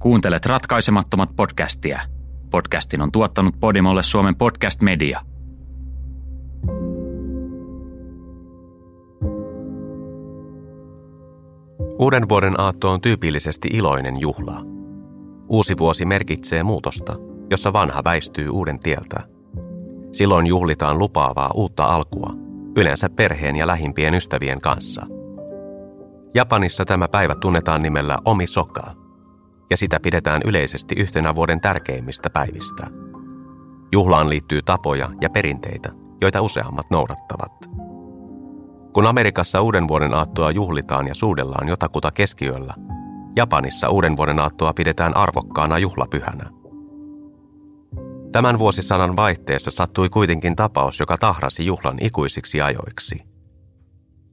Kuuntelet ratkaisemattomat podcastia. Podcastin on tuottanut Podimolle Suomen podcast media. Uuden vuoden aatto on tyypillisesti iloinen juhla. Uusi vuosi merkitsee muutosta, jossa vanha väistyy uuden tieltä. Silloin juhlitaan lupaavaa uutta alkua, yleensä perheen ja lähimpien ystävien kanssa. Japanissa tämä päivä tunnetaan nimellä Omisoka, ja sitä pidetään yleisesti yhtenä vuoden tärkeimmistä päivistä. Juhlaan liittyy tapoja ja perinteitä, joita useammat noudattavat. Kun Amerikassa uuden vuoden aattoa juhlitaan ja suudellaan jotakuta keskiyöllä, Japanissa uuden vuoden aattoa pidetään arvokkaana juhlapyhänä. Tämän vuosisadan vaihteessa sattui kuitenkin tapaus, joka tahrasi juhlan ikuisiksi ajoiksi.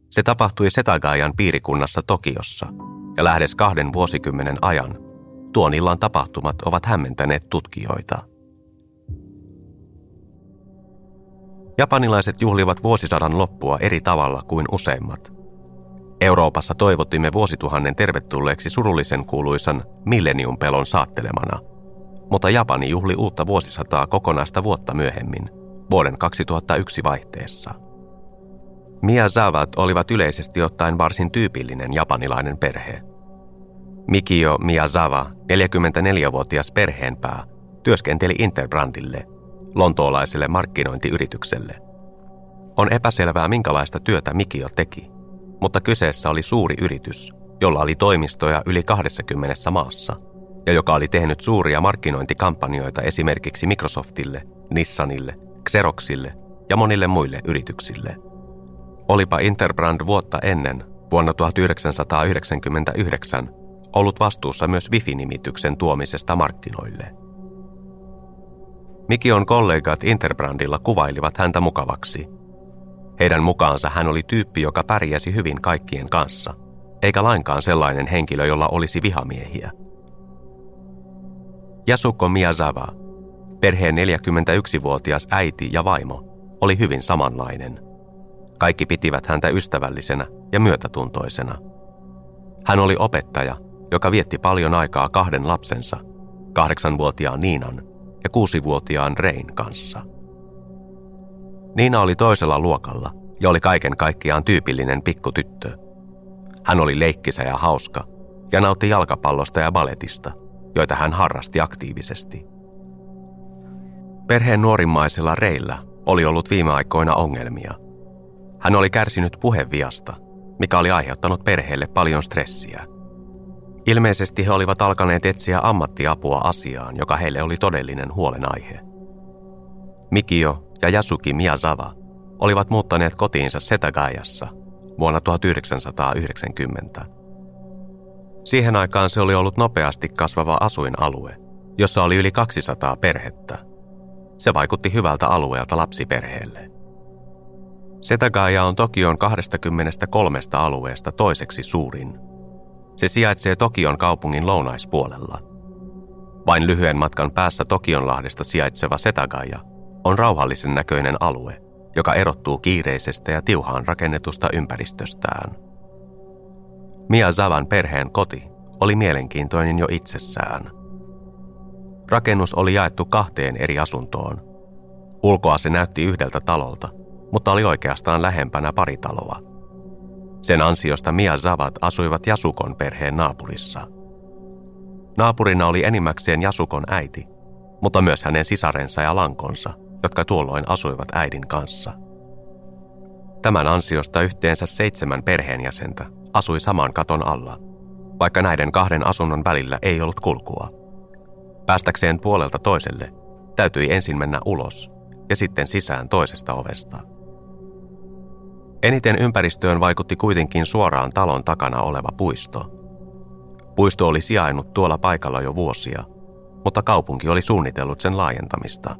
Se tapahtui Setagayan piirikunnassa Tokiossa, ja lähes kahden vuosikymmenen ajan tuon illan tapahtumat ovat hämmentäneet tutkijoita. Japanilaiset juhlivat vuosisadan loppua eri tavalla kuin useimmat. Euroopassa toivottimme vuosituhannen tervetulleeksi surullisen kuuluisan millennium-pelon saattelemana, mutta Japani juhli uutta vuosisataa kokonaista vuotta myöhemmin, vuoden 2001 vaihteessa. Miyazavat olivat yleisesti ottaen varsin tyypillinen japanilainen perhe. Mikio Miyazawa, 44-vuotias perheenpää, työskenteli Interbrandille – lontoolaiselle markkinointiyritykselle. On epäselvää, minkälaista työtä Mikio teki, mutta kyseessä oli suuri yritys, jolla oli toimistoja yli 20 maassa ja joka oli tehnyt suuria markkinointikampanjoita esimerkiksi Microsoftille, Nissanille, Xeroxille ja monille muille yrityksille. Olipa Interbrand vuotta ennen, vuonna 1999, ollut vastuussa myös Wifi-nimityksen tuomisesta markkinoille – Mikion kollegat Interbrandilla kuvailivat häntä mukavaksi. Heidän mukaansa hän oli tyyppi, joka pärjäsi hyvin kaikkien kanssa, eikä lainkaan sellainen henkilö, jolla olisi vihamiehiä. Yasuko Miyazawa, perheen 41-vuotias äiti ja vaimo, oli hyvin samanlainen. Kaikki pitivät häntä ystävällisenä ja myötätuntoisena. Hän oli opettaja, joka vietti paljon aikaa kahden lapsensa, kahdeksanvuotiaan Niinan ja kuusivuotiaan Rein kanssa. Niina oli toisella luokalla ja oli kaiken kaikkiaan tyypillinen pikkutyttö. Hän oli leikkisä ja hauska ja nautti jalkapallosta ja baletista, joita hän harrasti aktiivisesti. Perheen nuorimmaisella Reillä oli ollut viime aikoina ongelmia. Hän oli kärsinyt puheviasta, mikä oli aiheuttanut perheelle paljon stressiä – Ilmeisesti he olivat alkaneet etsiä ammattiapua asiaan, joka heille oli todellinen huolenaihe. Mikio ja Yasuki Miyazawa olivat muuttaneet kotiinsa Setagayassa vuonna 1990. Siihen aikaan se oli ollut nopeasti kasvava asuinalue, jossa oli yli 200 perhettä. Se vaikutti hyvältä alueelta lapsiperheelle. Setagaya on Tokion 23 alueesta toiseksi suurin – se sijaitsee Tokion kaupungin lounaispuolella. Vain lyhyen matkan päässä Tokionlahdesta sijaitseva Setagaya on rauhallisen näköinen alue, joka erottuu kiireisestä ja tiuhaan rakennetusta ympäristöstään. Zavan perheen koti oli mielenkiintoinen jo itsessään. Rakennus oli jaettu kahteen eri asuntoon. Ulkoa se näytti yhdeltä talolta, mutta oli oikeastaan lähempänä pari taloa – sen ansiosta Mia Zavat asuivat Jasukon perheen naapurissa. Naapurina oli enimmäkseen Jasukon äiti, mutta myös hänen sisarensa ja lankonsa, jotka tuolloin asuivat äidin kanssa. Tämän ansiosta yhteensä seitsemän perheenjäsentä asui saman katon alla, vaikka näiden kahden asunnon välillä ei ollut kulkua. Päästäkseen puolelta toiselle täytyi ensin mennä ulos ja sitten sisään toisesta ovesta. Eniten ympäristöön vaikutti kuitenkin suoraan talon takana oleva puisto. Puisto oli sijainnut tuolla paikalla jo vuosia, mutta kaupunki oli suunnitellut sen laajentamista.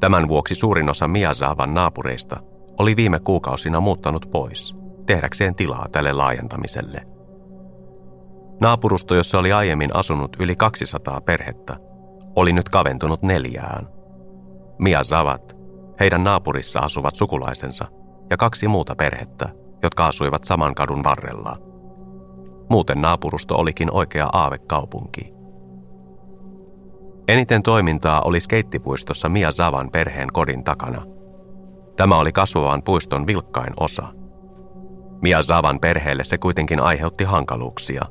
Tämän vuoksi suurin osa Miazaavan naapureista oli viime kuukausina muuttanut pois, tehdäkseen tilaa tälle laajentamiselle. Naapurusto, jossa oli aiemmin asunut yli 200 perhettä, oli nyt kaventunut neljään. Miazavat, heidän naapurissa asuvat sukulaisensa – ja kaksi muuta perhettä, jotka asuivat saman kadun varrella. Muuten naapurusto olikin oikea aavekaupunki, Eniten toimintaa oli skeittipuistossa Mia Zavan perheen kodin takana. Tämä oli kasvavan puiston vilkkain osa. Mia Zavan perheelle se kuitenkin aiheutti hankaluuksia.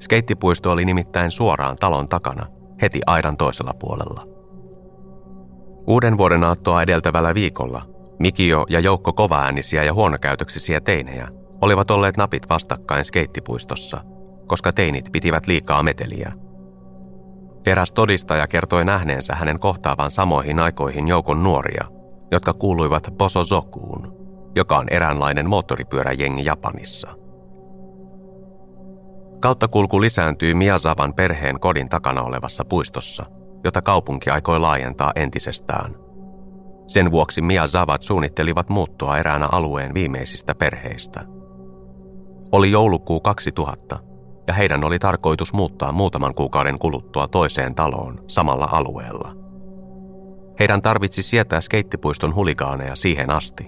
Skeittipuisto oli nimittäin suoraan talon takana, heti aidan toisella puolella. Uuden vuoden aattoa edeltävällä viikolla Mikio ja joukko kovaäänisiä ja huonokäytöksisiä teinejä olivat olleet napit vastakkain skeittipuistossa, koska teinit pitivät liikaa meteliä. Eräs todistaja kertoi nähneensä hänen kohtaavan samoihin aikoihin joukon nuoria, jotka kuuluivat Bosozokuun, joka on eräänlainen moottoripyöräjengi Japanissa. Kauttakulku lisääntyi Miazavan perheen kodin takana olevassa puistossa, jota kaupunki aikoi laajentaa entisestään. Sen vuoksi Miazavat suunnittelivat muuttoa eräänä alueen viimeisistä perheistä. Oli joulukuu 2000 ja heidän oli tarkoitus muuttaa muutaman kuukauden kuluttua toiseen taloon samalla alueella. Heidän tarvitsi sietää skeittipuiston huligaaneja siihen asti,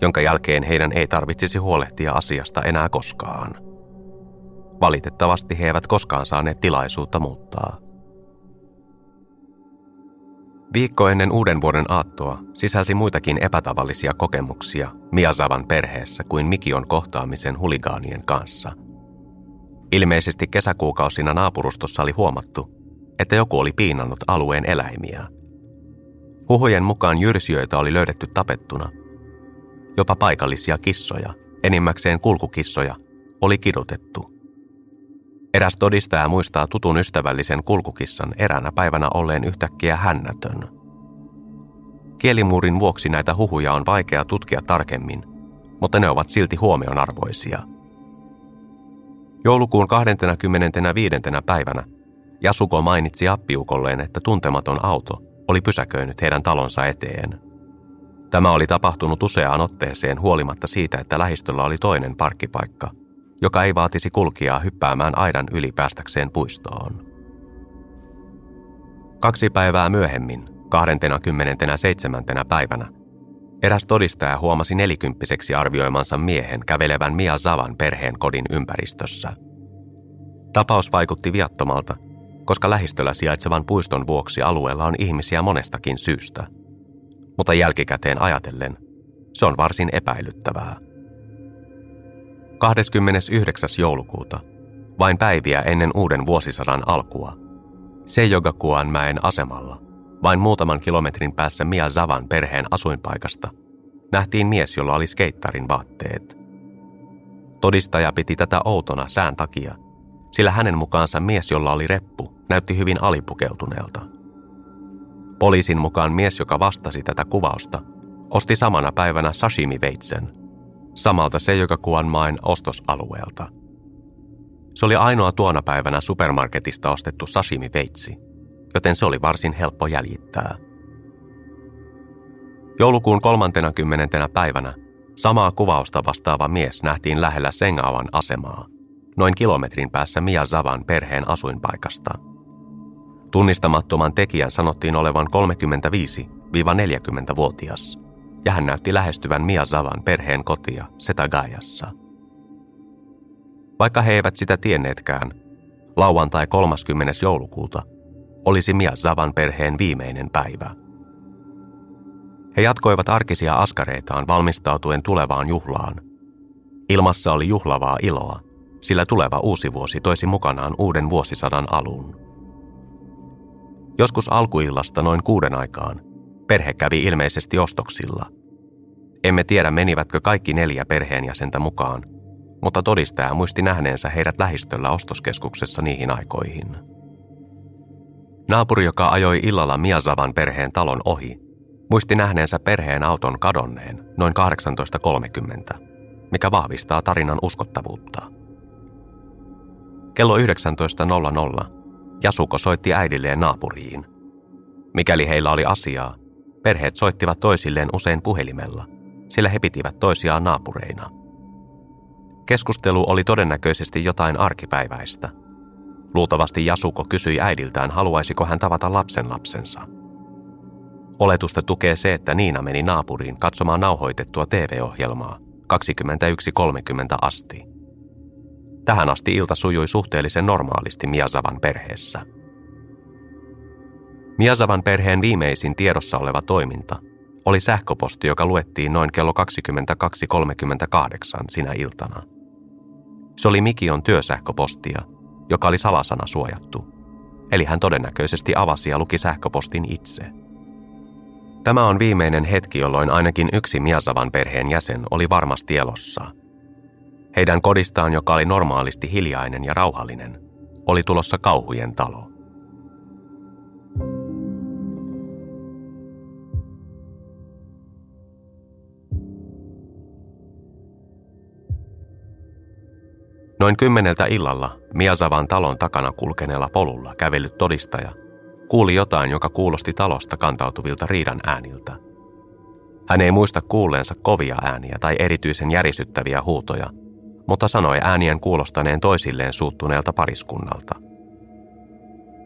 jonka jälkeen heidän ei tarvitsisi huolehtia asiasta enää koskaan. Valitettavasti he eivät koskaan saaneet tilaisuutta muuttaa. Viikko ennen uuden vuoden aattoa sisälsi muitakin epätavallisia kokemuksia Miasavan perheessä kuin Mikion kohtaamisen huligaanien kanssa. Ilmeisesti kesäkuukausina naapurustossa oli huomattu, että joku oli piinannut alueen eläimiä. Huhujen mukaan jyrsijöitä oli löydetty tapettuna. Jopa paikallisia kissoja, enimmäkseen kulkukissoja, oli kidutettu. Eräs todistaja muistaa tutun ystävällisen kulkukissan eräänä päivänä olleen yhtäkkiä hännätön. Kielimuurin vuoksi näitä huhuja on vaikea tutkia tarkemmin, mutta ne ovat silti huomionarvoisia. Joulukuun 25. päivänä Jasuko mainitsi appiukolleen, että tuntematon auto oli pysäköinyt heidän talonsa eteen. Tämä oli tapahtunut useaan otteeseen huolimatta siitä, että lähistöllä oli toinen parkkipaikka – joka ei vaatisi kulkijaa hyppäämään aidan yli päästäkseen puistoon. Kaksi päivää myöhemmin, 27. päivänä, eräs todistaja huomasi nelikymppiseksi arvioimansa miehen kävelevän Mia Zavan perheen kodin ympäristössä. Tapaus vaikutti viattomalta, koska lähistöllä sijaitsevan puiston vuoksi alueella on ihmisiä monestakin syystä. Mutta jälkikäteen ajatellen, se on varsin epäilyttävää. 29. joulukuuta, vain päiviä ennen uuden vuosisadan alkua, Seijogakuan mäen asemalla, vain muutaman kilometrin päässä Mia Zavan perheen asuinpaikasta, nähtiin mies, jolla oli skeittarin vaatteet. Todistaja piti tätä outona sään takia, sillä hänen mukaansa mies, jolla oli reppu, näytti hyvin alipukeutuneelta. Poliisin mukaan mies, joka vastasi tätä kuvausta, osti samana päivänä sashimi-veitsen – samalta se, joka main ostosalueelta. Se oli ainoa tuona päivänä supermarketista ostettu sashimi-veitsi, joten se oli varsin helppo jäljittää. Joulukuun 30. päivänä samaa kuvausta vastaava mies nähtiin lähellä Sengaavan asemaa, noin kilometrin päässä Mia Zavan perheen asuinpaikasta. Tunnistamattoman tekijän sanottiin olevan 35-40-vuotias ja hän näytti lähestyvän Miazavan perheen kotia Setagajassa. Vaikka he eivät sitä tienneetkään, lauantai 30. joulukuuta olisi Miazavan perheen viimeinen päivä. He jatkoivat arkisia askareitaan valmistautuen tulevaan juhlaan. Ilmassa oli juhlavaa iloa, sillä tuleva uusi vuosi toisi mukanaan uuden vuosisadan alun. Joskus alkuillasta noin kuuden aikaan Perhe kävi ilmeisesti ostoksilla. Emme tiedä menivätkö kaikki neljä perheenjäsentä mukaan, mutta todistaja muisti nähneensä heidät lähistöllä ostoskeskuksessa niihin aikoihin. Naapuri, joka ajoi illalla Miazavan perheen talon ohi, muisti nähneensä perheen auton kadonneen noin 18.30, mikä vahvistaa tarinan uskottavuutta. Kello 19.00 Jasuko soitti äidilleen naapuriin. Mikäli heillä oli asiaa, Perheet soittivat toisilleen usein puhelimella, sillä he pitivät toisiaan naapureina. Keskustelu oli todennäköisesti jotain arkipäiväistä. Luultavasti Jasuko kysyi äidiltään, haluaisiko hän tavata lapsen lapsensa. Oletusta tukee se, että Niina meni naapuriin katsomaan nauhoitettua TV-ohjelmaa 21.30 asti. Tähän asti ilta sujui suhteellisen normaalisti Miasavan perheessä. Miasavan perheen viimeisin tiedossa oleva toiminta oli sähköposti, joka luettiin noin kello 22.38 sinä iltana. Se oli Mikion työsähköpostia, joka oli salasana suojattu. Eli hän todennäköisesti avasi ja luki sähköpostin itse. Tämä on viimeinen hetki, jolloin ainakin yksi Miasavan perheen jäsen oli varmasti elossa. Heidän kodistaan, joka oli normaalisti hiljainen ja rauhallinen, oli tulossa kauhujen talo. Noin kymmeneltä illalla Miasavan talon takana kulkeneella polulla kävellyt todistaja kuuli jotain, joka kuulosti talosta kantautuvilta riidan ääniltä. Hän ei muista kuulleensa kovia ääniä tai erityisen järisyttäviä huutoja, mutta sanoi äänien kuulostaneen toisilleen suuttuneelta pariskunnalta.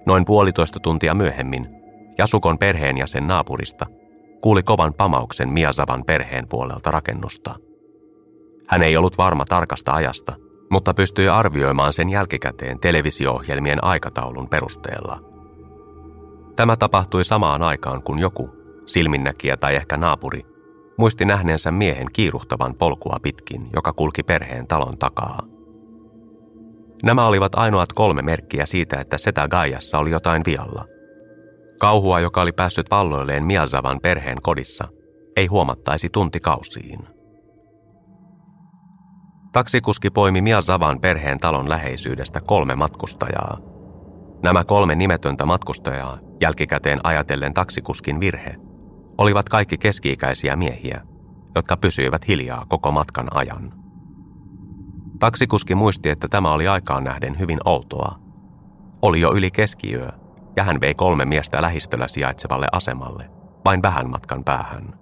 Noin puolitoista tuntia myöhemmin Jasukon perheenjäsen naapurista kuuli kovan pamauksen Miasavan perheen puolelta rakennusta. Hän ei ollut varma tarkasta ajasta, mutta pystyi arvioimaan sen jälkikäteen televisio-ohjelmien aikataulun perusteella. Tämä tapahtui samaan aikaan, kun joku, silminnäkijä tai ehkä naapuri, muisti nähneensä miehen kiiruhtavan polkua pitkin, joka kulki perheen talon takaa. Nämä olivat ainoat kolme merkkiä siitä, että setä Gaiassa oli jotain vialla. Kauhua, joka oli päässyt valloilleen Miazavan perheen kodissa, ei huomattaisi tuntikausiin. Taksikuski poimi Miazavan perheen talon läheisyydestä kolme matkustajaa. Nämä kolme nimetöntä matkustajaa, jälkikäteen ajatellen taksikuskin virhe, olivat kaikki keski-ikäisiä miehiä, jotka pysyivät hiljaa koko matkan ajan. Taksikuski muisti, että tämä oli aikaan nähden hyvin outoa. Oli jo yli keskiyö, ja hän vei kolme miestä lähistöllä sijaitsevalle asemalle, vain vähän matkan päähän.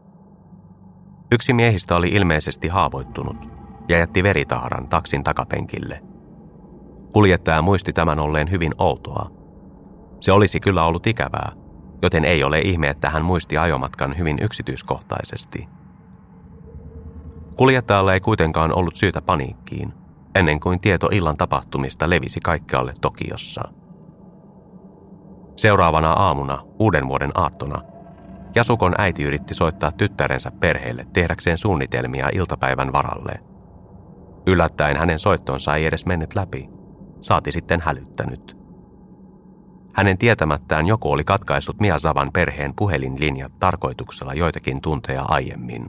Yksi miehistä oli ilmeisesti haavoittunut ja jätti veritaaran taksin takapenkille. Kuljettaja muisti tämän olleen hyvin outoa. Se olisi kyllä ollut ikävää, joten ei ole ihme, että hän muisti ajomatkan hyvin yksityiskohtaisesti. Kuljettajalle ei kuitenkaan ollut syytä paniikkiin, ennen kuin tieto illan tapahtumista levisi kaikkialle Tokiossa. Seuraavana aamuna, uuden vuoden aattona, Jasukon äiti yritti soittaa tyttärensä perheelle tehdäkseen suunnitelmia iltapäivän varalle. Yllättäen hänen soittonsa ei edes mennyt läpi, saati sitten hälyttänyt. Hänen tietämättään joku oli katkaissut Miasavan perheen puhelinlinjat tarkoituksella joitakin tunteja aiemmin.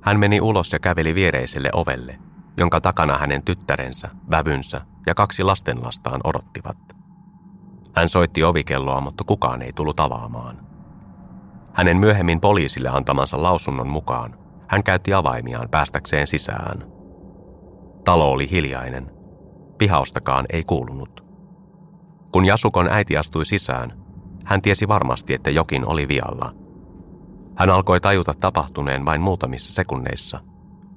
Hän meni ulos ja käveli viereiselle ovelle, jonka takana hänen tyttärensä, vävynsä ja kaksi lastenlastaan odottivat. Hän soitti ovikelloa, mutta kukaan ei tullut avaamaan. Hänen myöhemmin poliisille antamansa lausunnon mukaan hän käytti avaimiaan päästäkseen sisään. Talo oli hiljainen. Pihaustakaan ei kuulunut. Kun Jasukon äiti astui sisään, hän tiesi varmasti, että jokin oli vialla. Hän alkoi tajuta tapahtuneen vain muutamissa sekunneissa,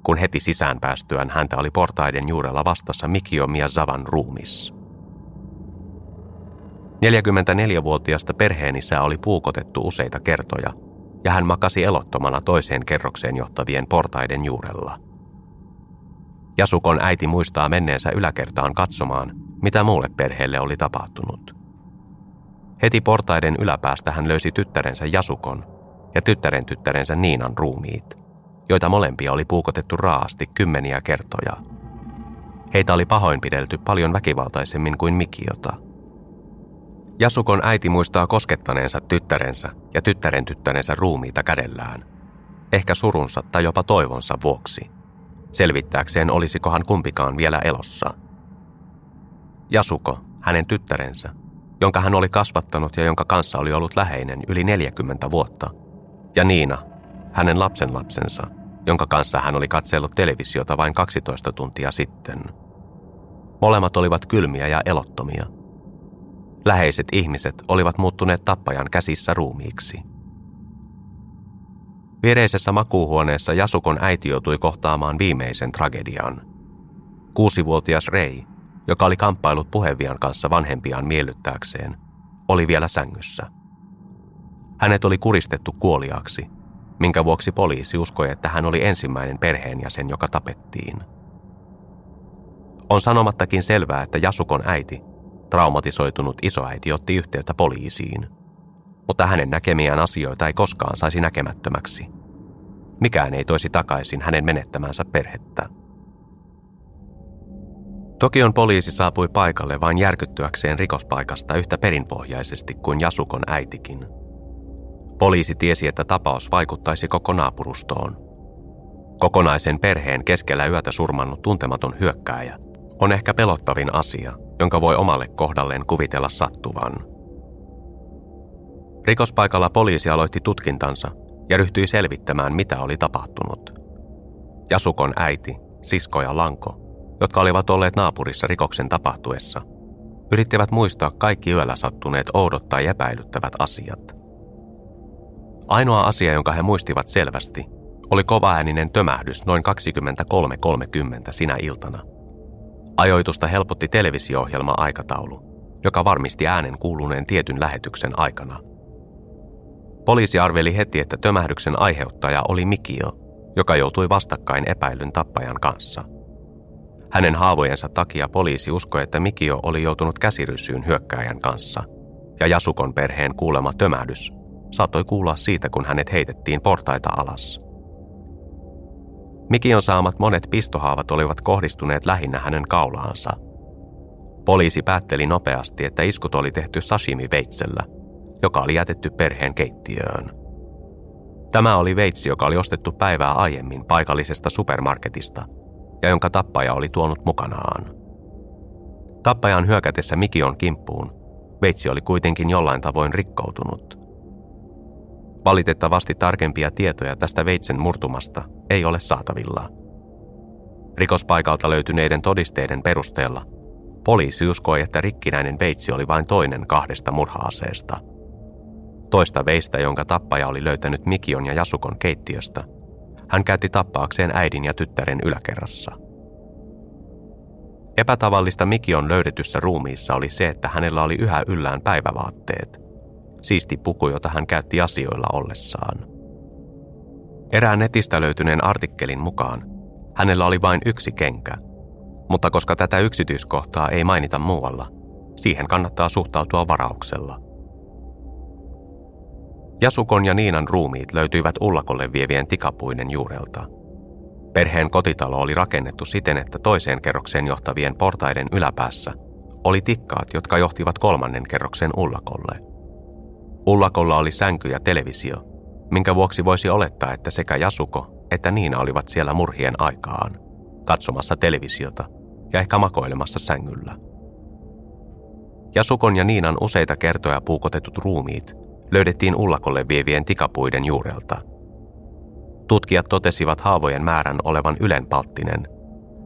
kun heti sisään päästyään häntä oli portaiden juurella vastassa Mikio Miyazavan ruumis. 44-vuotiasta perheenisää oli puukotettu useita kertoja, ja hän makasi elottomana toiseen kerrokseen johtavien portaiden juurella. Jasukon äiti muistaa menneensä yläkertaan katsomaan, mitä muulle perheelle oli tapahtunut. Heti portaiden yläpäästä hän löysi tyttärensä Jasukon ja tyttären tyttärensä Niinan ruumiit, joita molempia oli puukotettu raasti kymmeniä kertoja. Heitä oli pahoinpidelty paljon väkivaltaisemmin kuin Mikiota. Jasukon äiti muistaa koskettaneensa tyttärensä ja tyttären tyttärensä ruumiita kädellään, ehkä surunsa tai jopa toivonsa vuoksi, selvittääkseen olisikohan kumpikaan vielä elossa – Jasuko, hänen tyttärensä, jonka hän oli kasvattanut ja jonka kanssa oli ollut läheinen yli 40 vuotta, ja Niina, hänen lapsenlapsensa, jonka kanssa hän oli katsellut televisiota vain 12 tuntia sitten. Molemmat olivat kylmiä ja elottomia. Läheiset ihmiset olivat muuttuneet tappajan käsissä ruumiiksi. Viereisessä makuuhuoneessa Jasukon äiti joutui kohtaamaan viimeisen tragedian. Kuusivuotias Rei, joka oli kamppailut puhevian kanssa vanhempiaan miellyttääkseen, oli vielä sängyssä. Hänet oli kuristettu kuoliaaksi, minkä vuoksi poliisi uskoi, että hän oli ensimmäinen perheenjäsen, joka tapettiin. On sanomattakin selvää, että Jasukon äiti, traumatisoitunut isoäiti otti yhteyttä poliisiin. Mutta hänen näkemiään asioita ei koskaan saisi näkemättömäksi. Mikään ei toisi takaisin hänen menettämänsä perhettä. Tokion poliisi saapui paikalle vain järkyttyäkseen rikospaikasta yhtä perinpohjaisesti kuin Jasukon äitikin. Poliisi tiesi, että tapaus vaikuttaisi koko naapurustoon. Kokonaisen perheen keskellä yötä surmannut tuntematon hyökkääjä on ehkä pelottavin asia, jonka voi omalle kohdalleen kuvitella sattuvan. Rikospaikalla poliisi aloitti tutkintansa ja ryhtyi selvittämään, mitä oli tapahtunut. Jasukon äiti, sisko ja lanko, jotka olivat olleet naapurissa rikoksen tapahtuessa, yrittivät muistaa kaikki yöllä sattuneet oudot tai epäilyttävät asiat. Ainoa asia, jonka he muistivat selvästi, oli kovaääninen tömähdys noin 23.30 sinä iltana – Ajoitusta helpotti televisio-ohjelma aikataulu, joka varmisti äänen kuuluneen tietyn lähetyksen aikana. Poliisi arveli heti, että tömähdyksen aiheuttaja oli Mikio, joka joutui vastakkain epäilyn tappajan kanssa. Hänen haavojensa takia poliisi uskoi, että Mikio oli joutunut käsiryssyyn hyökkääjän kanssa, ja Jasukon perheen kuulema tömähdys saattoi kuulla siitä, kun hänet heitettiin portaita alas. Mikion saamat monet pistohaavat olivat kohdistuneet lähinnä hänen kaulaansa. Poliisi päätteli nopeasti, että iskut oli tehty sashimi-veitsellä, joka oli jätetty perheen keittiöön. Tämä oli veitsi, joka oli ostettu päivää aiemmin paikallisesta supermarketista ja jonka tappaja oli tuonut mukanaan. Tappajan hyökätessä Mikion kimppuun veitsi oli kuitenkin jollain tavoin rikkoutunut – Valitettavasti tarkempia tietoja tästä veitsen murtumasta ei ole saatavilla. Rikospaikalta löytyneiden todisteiden perusteella poliisi uskoi, että rikkinäinen veitsi oli vain toinen kahdesta murhaaseesta. Toista veistä, jonka tappaja oli löytänyt Mikion ja Jasukon keittiöstä, hän käytti tappaakseen äidin ja tyttären yläkerrassa. Epätavallista Mikion löydetyssä ruumiissa oli se, että hänellä oli yhä yllään päivävaatteet siisti puku, jota hän käytti asioilla ollessaan. Erään netistä löytyneen artikkelin mukaan hänellä oli vain yksi kenkä, mutta koska tätä yksityiskohtaa ei mainita muualla, siihen kannattaa suhtautua varauksella. Jasukon ja Niinan ruumiit löytyivät ullakolle vievien tikapuinen juurelta. Perheen kotitalo oli rakennettu siten, että toiseen kerrokseen johtavien portaiden yläpäässä oli tikkaat, jotka johtivat kolmannen kerroksen ullakolle – Ullakolla oli sänky ja televisio, minkä vuoksi voisi olettaa, että sekä Jasuko että Niina olivat siellä murhien aikaan, katsomassa televisiota ja ehkä makoilemassa sängyllä. Jasukon ja Niinan useita kertoja puukotetut ruumiit löydettiin Ullakolle vievien tikapuiden juurelta. Tutkijat totesivat haavojen määrän olevan ylenpalttinen,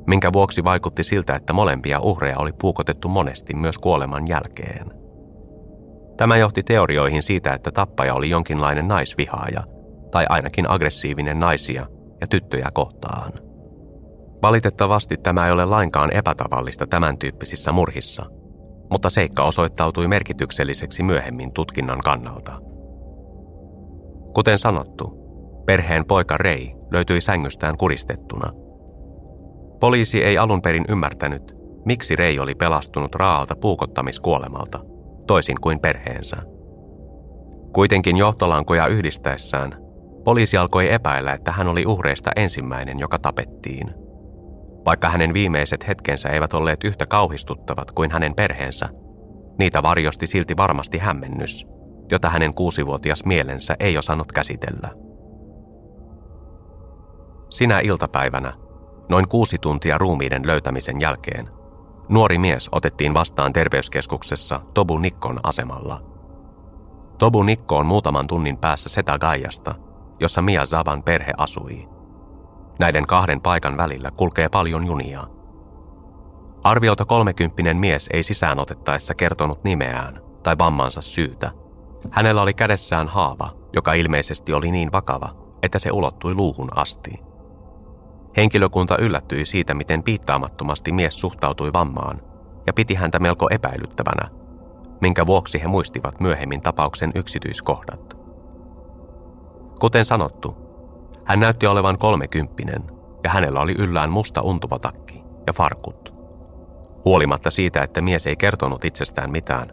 minkä vuoksi vaikutti siltä, että molempia uhreja oli puukotettu monesti myös kuoleman jälkeen. Tämä johti teorioihin siitä, että tappaja oli jonkinlainen naisvihaaja, tai ainakin aggressiivinen naisia ja tyttöjä kohtaan. Valitettavasti tämä ei ole lainkaan epätavallista tämän tyyppisissä murhissa, mutta seikka osoittautui merkitykselliseksi myöhemmin tutkinnan kannalta. Kuten sanottu, perheen poika Rei löytyi sängystään kuristettuna. Poliisi ei alun perin ymmärtänyt, miksi Rei oli pelastunut raalta puukottamiskuolemalta – toisin kuin perheensä. Kuitenkin johtolankoja yhdistäessään poliisi alkoi epäillä, että hän oli uhreista ensimmäinen, joka tapettiin. Vaikka hänen viimeiset hetkensä eivät olleet yhtä kauhistuttavat kuin hänen perheensä, niitä varjosti silti varmasti hämmennys, jota hänen kuusivuotias mielensä ei osannut käsitellä. Sinä iltapäivänä, noin kuusi tuntia ruumiiden löytämisen jälkeen, Nuori mies otettiin vastaan terveyskeskuksessa Tobu Nikkon asemalla. Tobu Nikko on muutaman tunnin päässä Setagaiasta, jossa Mia Zavan perhe asui. Näiden kahden paikan välillä kulkee paljon junia. Arviolta kolmekymppinen mies ei sisään otettaessa kertonut nimeään tai vammansa syytä. Hänellä oli kädessään haava, joka ilmeisesti oli niin vakava, että se ulottui luuhun asti. Henkilökunta yllättyi siitä, miten piittaamattomasti mies suhtautui vammaan ja piti häntä melko epäilyttävänä, minkä vuoksi he muistivat myöhemmin tapauksen yksityiskohdat. Kuten sanottu, hän näytti olevan kolmekymppinen ja hänellä oli yllään musta untuvatakki ja farkut. Huolimatta siitä, että mies ei kertonut itsestään mitään,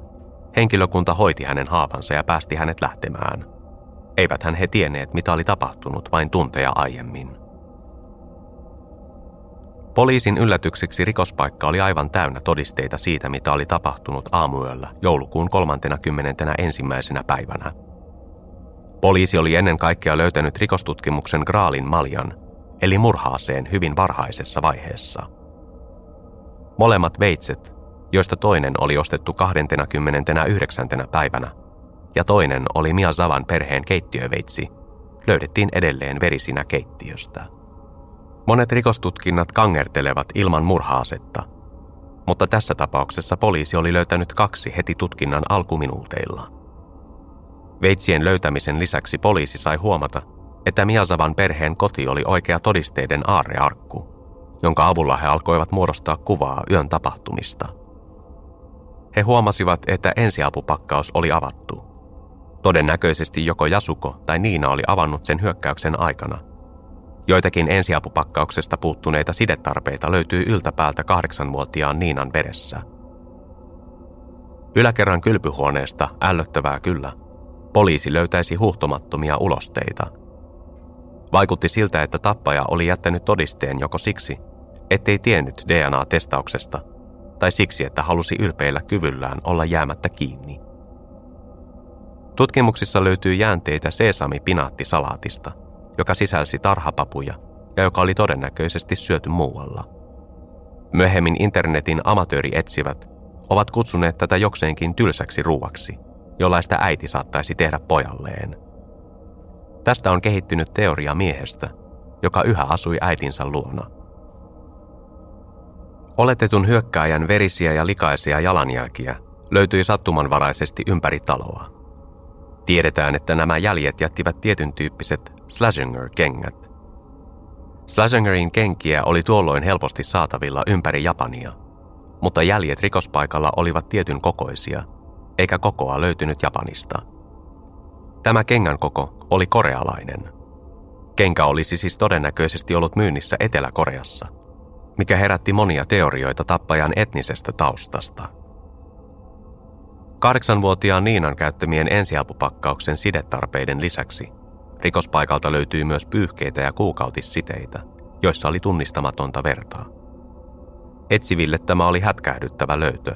henkilökunta hoiti hänen haavansa ja päästi hänet lähtemään. Eiväthän he tienneet, mitä oli tapahtunut vain tunteja aiemmin. Poliisin yllätykseksi rikospaikka oli aivan täynnä todisteita siitä, mitä oli tapahtunut aamuyöllä joulukuun 31. ensimmäisenä päivänä. Poliisi oli ennen kaikkea löytänyt rikostutkimuksen Graalin maljan, eli murhaaseen hyvin varhaisessa vaiheessa. Molemmat veitset, joista toinen oli ostettu 29. päivänä ja toinen oli Mia Zavan perheen keittiöveitsi, löydettiin edelleen verisinä keittiöstä. Monet rikostutkinnat kangertelevat ilman murhaasetta, mutta tässä tapauksessa poliisi oli löytänyt kaksi heti tutkinnan alkuminuuteilla. Veitsien löytämisen lisäksi poliisi sai huomata, että Miasavan perheen koti oli oikea todisteiden aarrearkku, jonka avulla he alkoivat muodostaa kuvaa yön tapahtumista. He huomasivat, että ensiapupakkaus oli avattu. Todennäköisesti joko Jasuko tai Niina oli avannut sen hyökkäyksen aikana – Joitakin ensiapupakkauksesta puuttuneita sidetarpeita löytyy yltäpäältä kahdeksanvuotiaan Niinan veressä. Yläkerran kylpyhuoneesta, ällöttävää kyllä, poliisi löytäisi huhtomattomia ulosteita. Vaikutti siltä, että tappaja oli jättänyt todisteen joko siksi, ettei tiennyt DNA-testauksesta, tai siksi, että halusi ylpeillä kyvyllään olla jäämättä kiinni. Tutkimuksissa löytyy jäänteitä sesami-pinaattisalaatista – joka sisälsi tarhapapuja ja joka oli todennäköisesti syöty muualla. Myöhemmin internetin amatöörietsivät ovat kutsuneet tätä jokseenkin tylsäksi ruuaksi, jollaista äiti saattaisi tehdä pojalleen. Tästä on kehittynyt teoria miehestä, joka yhä asui äitinsä luona. Oletetun hyökkääjän verisiä ja likaisia jalanjälkiä löytyi sattumanvaraisesti ympäri taloa. Tiedetään, että nämä jäljet jättivät tietyn tyyppiset Slashinger-kengät. Slashingerin kenkiä oli tuolloin helposti saatavilla ympäri Japania, mutta jäljet rikospaikalla olivat tietyn kokoisia, eikä kokoa löytynyt Japanista. Tämä kengän koko oli korealainen. Kenkä olisi siis todennäköisesti ollut myynnissä Etelä-Koreassa, mikä herätti monia teorioita tappajan etnisestä taustasta. Kahdeksanvuotiaan Niinan käyttämien ensiapupakkauksen sidetarpeiden lisäksi – Rikospaikalta löytyi myös pyyhkeitä ja kuukautissiteitä, joissa oli tunnistamatonta vertaa. Etsiville tämä oli hätkähdyttävä löytö.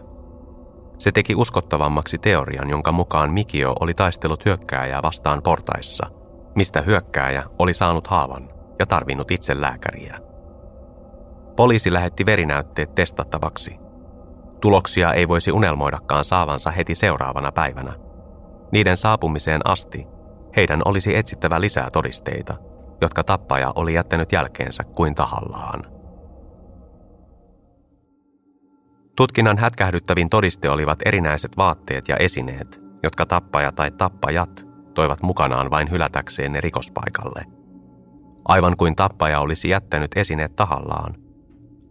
Se teki uskottavammaksi teorian, jonka mukaan Mikio oli taistellut hyökkääjää vastaan portaissa, mistä hyökkääjä oli saanut haavan ja tarvinnut itse lääkäriä. Poliisi lähetti verinäytteet testattavaksi. Tuloksia ei voisi unelmoidakaan saavansa heti seuraavana päivänä. Niiden saapumiseen asti heidän olisi etsittävä lisää todisteita, jotka tappaja oli jättänyt jälkeensä kuin tahallaan. Tutkinnan hätkähdyttävin todiste olivat erinäiset vaatteet ja esineet, jotka tappaja tai tappajat toivat mukanaan vain hylätäkseen ne rikospaikalle. Aivan kuin tappaja olisi jättänyt esineet tahallaan,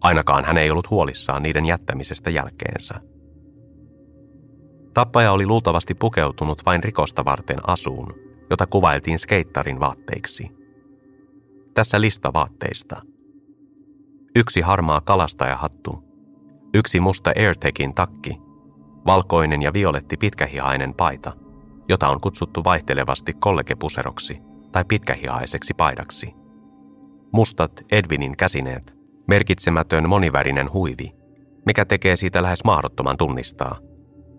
ainakaan hän ei ollut huolissaan niiden jättämisestä jälkeensä. Tappaja oli luultavasti pukeutunut vain rikosta varten asuun, jota kuvailtiin skeittarin vaatteiksi. Tässä lista vaatteista. Yksi harmaa kalastajahattu, yksi musta AirTagin takki, valkoinen ja violetti pitkähihainen paita, jota on kutsuttu vaihtelevasti kollegepuseroksi tai pitkähihaiseksi paidaksi. Mustat Edwinin käsineet, merkitsemätön monivärinen huivi, mikä tekee siitä lähes mahdottoman tunnistaa,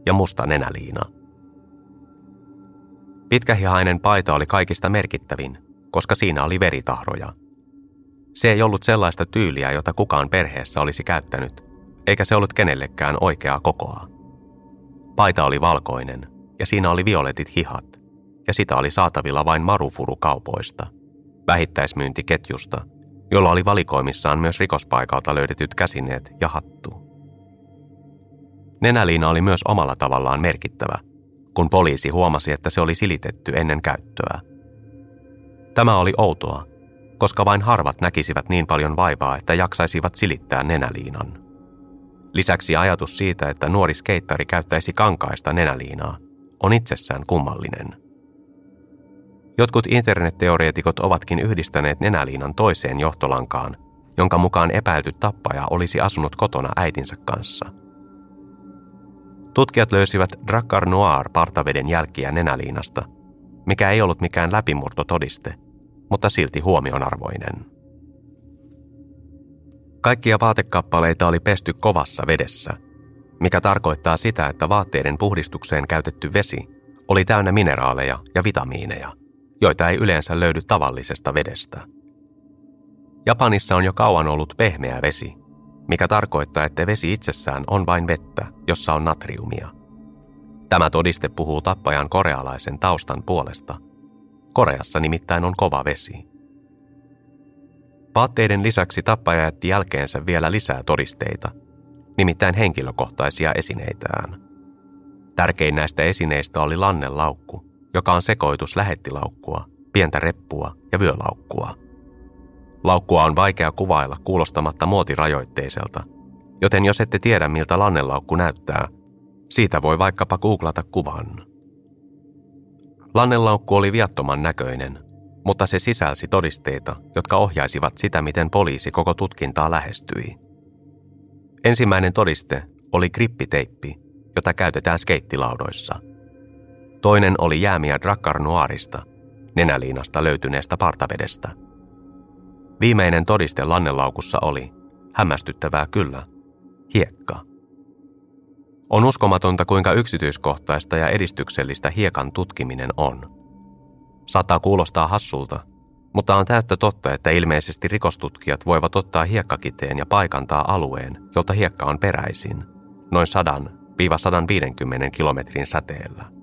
ja musta nenäliina – Pitkähihainen paita oli kaikista merkittävin, koska siinä oli veritahroja. Se ei ollut sellaista tyyliä, jota kukaan perheessä olisi käyttänyt, eikä se ollut kenellekään oikeaa kokoa. Paita oli valkoinen, ja siinä oli violetit hihat, ja sitä oli saatavilla vain marufuru-kaupoista, vähittäismyyntiketjusta, jolla oli valikoimissaan myös rikospaikalta löydetyt käsineet ja hattu. Nenäliina oli myös omalla tavallaan merkittävä, kun poliisi huomasi, että se oli silitetty ennen käyttöä. Tämä oli outoa, koska vain harvat näkisivät niin paljon vaivaa, että jaksaisivat silittää nenäliinan. Lisäksi ajatus siitä, että nuori skeittari käyttäisi kankaista nenäliinaa, on itsessään kummallinen. Jotkut internetteoreetikot ovatkin yhdistäneet nenäliinan toiseen johtolankaan, jonka mukaan epäilty tappaja olisi asunut kotona äitinsä kanssa – Tutkijat löysivät Drakkar Noir partaveden jälkiä nenäliinasta, mikä ei ollut mikään läpimurtotodiste, mutta silti huomionarvoinen. Kaikkia vaatekappaleita oli pesty kovassa vedessä, mikä tarkoittaa sitä, että vaatteiden puhdistukseen käytetty vesi oli täynnä mineraaleja ja vitamiineja, joita ei yleensä löydy tavallisesta vedestä. Japanissa on jo kauan ollut pehmeä vesi, mikä tarkoittaa, että vesi itsessään on vain vettä, jossa on natriumia. Tämä todiste puhuu tappajan korealaisen taustan puolesta. Koreassa nimittäin on kova vesi. Vaatteiden lisäksi tappaja jätti jälkeensä vielä lisää todisteita, nimittäin henkilökohtaisia esineitään. Tärkein näistä esineistä oli lannelaukku, joka on sekoitus lähettilaukkua, pientä reppua ja vyölaukkua – Laukkua on vaikea kuvailla kuulostamatta muotirajoitteiselta, joten jos ette tiedä miltä lannelaukku näyttää, siitä voi vaikkapa googlata kuvan. Lannelaukku oli viattoman näköinen, mutta se sisälsi todisteita, jotka ohjaisivat sitä, miten poliisi koko tutkintaa lähestyi. Ensimmäinen todiste oli grippiteippi, jota käytetään skeittilaudoissa. Toinen oli jäämiä Drakkar Noirista, nenäliinasta löytyneestä partavedestä – Viimeinen todiste lannelaukussa oli, hämmästyttävää kyllä, hiekka. On uskomatonta, kuinka yksityiskohtaista ja edistyksellistä hiekan tutkiminen on. Saattaa kuulostaa hassulta, mutta on täyttä totta, että ilmeisesti rikostutkijat voivat ottaa hiekkakiteen ja paikantaa alueen, jolta hiekka on peräisin, noin 100-150 kilometrin säteellä.